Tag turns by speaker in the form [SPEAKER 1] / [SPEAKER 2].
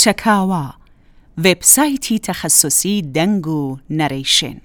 [SPEAKER 1] چەکاوە وێبسایتی تەخەسوسی دەنگ و نەرەیشن